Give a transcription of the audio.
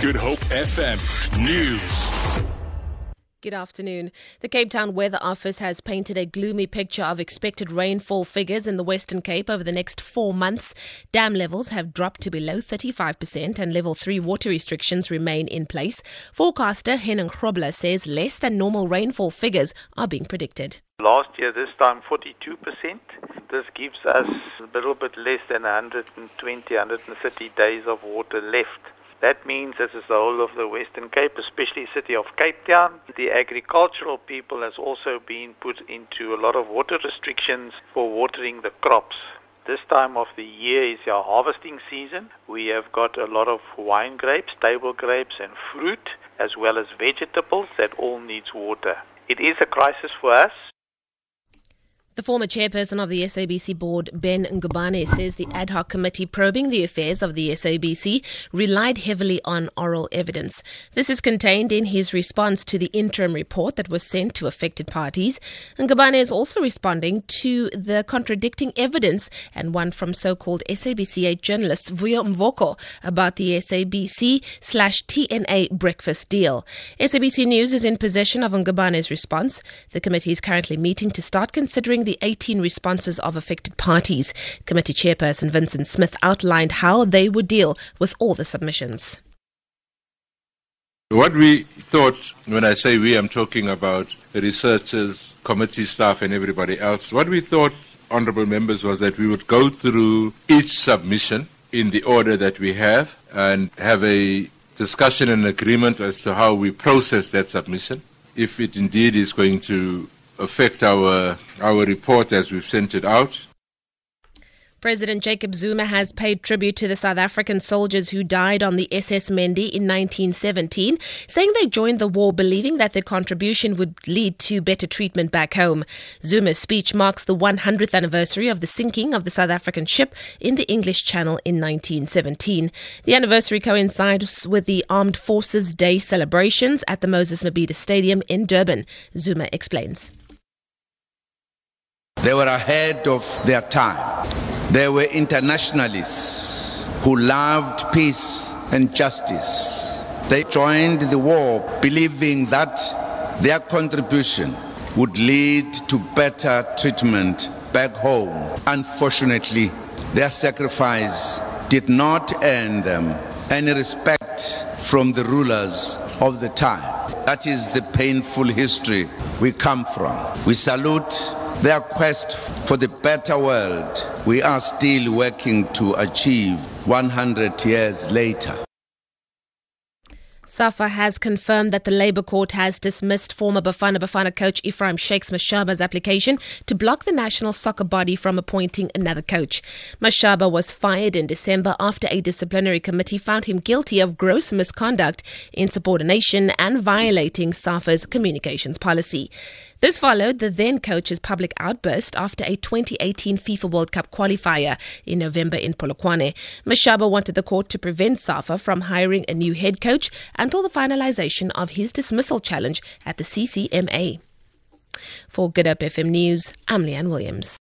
Good Hope FM News. Good afternoon. The Cape Town Weather Office has painted a gloomy picture of expected rainfall figures in the Western Cape over the next four months. Dam levels have dropped to below 35% and level 3 water restrictions remain in place. Forecaster Henning Krobler says less than normal rainfall figures are being predicted. Last year, this time 42%. This gives us a little bit less than 120, 130 days of water left. That means this is the whole of the Western Cape, especially city of Cape Town. The agricultural people has also been put into a lot of water restrictions for watering the crops. This time of the year is our harvesting season. We have got a lot of wine grapes, table grapes and fruit as well as vegetables that all needs water. It is a crisis for us. The former chairperson of the SABC board, Ben Ngubane, says the ad hoc committee probing the affairs of the SABC relied heavily on oral evidence. This is contained in his response to the interim report that was sent to affected parties. Ngubane is also responding to the contradicting evidence and one from so-called SABC8 journalist Vuyo Mvoko about the SABC slash TNA breakfast deal. SABC News is in possession of Ngubane's response. The committee is currently meeting to start considering the 18 responses of affected parties. Committee chairperson Vincent Smith outlined how they would deal with all the submissions. What we thought, when I say we, I'm talking about researchers, committee staff, and everybody else. What we thought, honorable members, was that we would go through each submission in the order that we have and have a discussion and agreement as to how we process that submission. If it indeed is going to affect our, our report as we've sent it out. President Jacob Zuma has paid tribute to the South African soldiers who died on the SS Mendi in 1917, saying they joined the war believing that their contribution would lead to better treatment back home. Zuma's speech marks the 100th anniversary of the sinking of the South African ship in the English Channel in 1917. The anniversary coincides with the Armed Forces Day celebrations at the Moses Mabhida Stadium in Durban. Zuma explains. They were ahead of their time. They were internationalists who loved peace and justice. They joined the war believing that their contribution would lead to better treatment back home. Unfortunately, their sacrifice did not earn them any respect from the rulers of the time. That is the painful history we come from. We salute their quest for the better world we are still working to achieve 100 years later. SAFA has confirmed that the Labour Court has dismissed former Bafana Bafana coach Ephraim Shakes Mashaba's application to block the national soccer body from appointing another coach. Mashaba was fired in December after a disciplinary committee found him guilty of gross misconduct, insubordination, and violating SAFA's communications policy. This followed the then coach's public outburst after a 2018 FIFA World Cup qualifier in November in Polokwane. Mashaba wanted the court to prevent SAFA from hiring a new head coach until the finalization of his dismissal challenge at the CCMA. For Good Hope FM News, I'm Leanne Williams.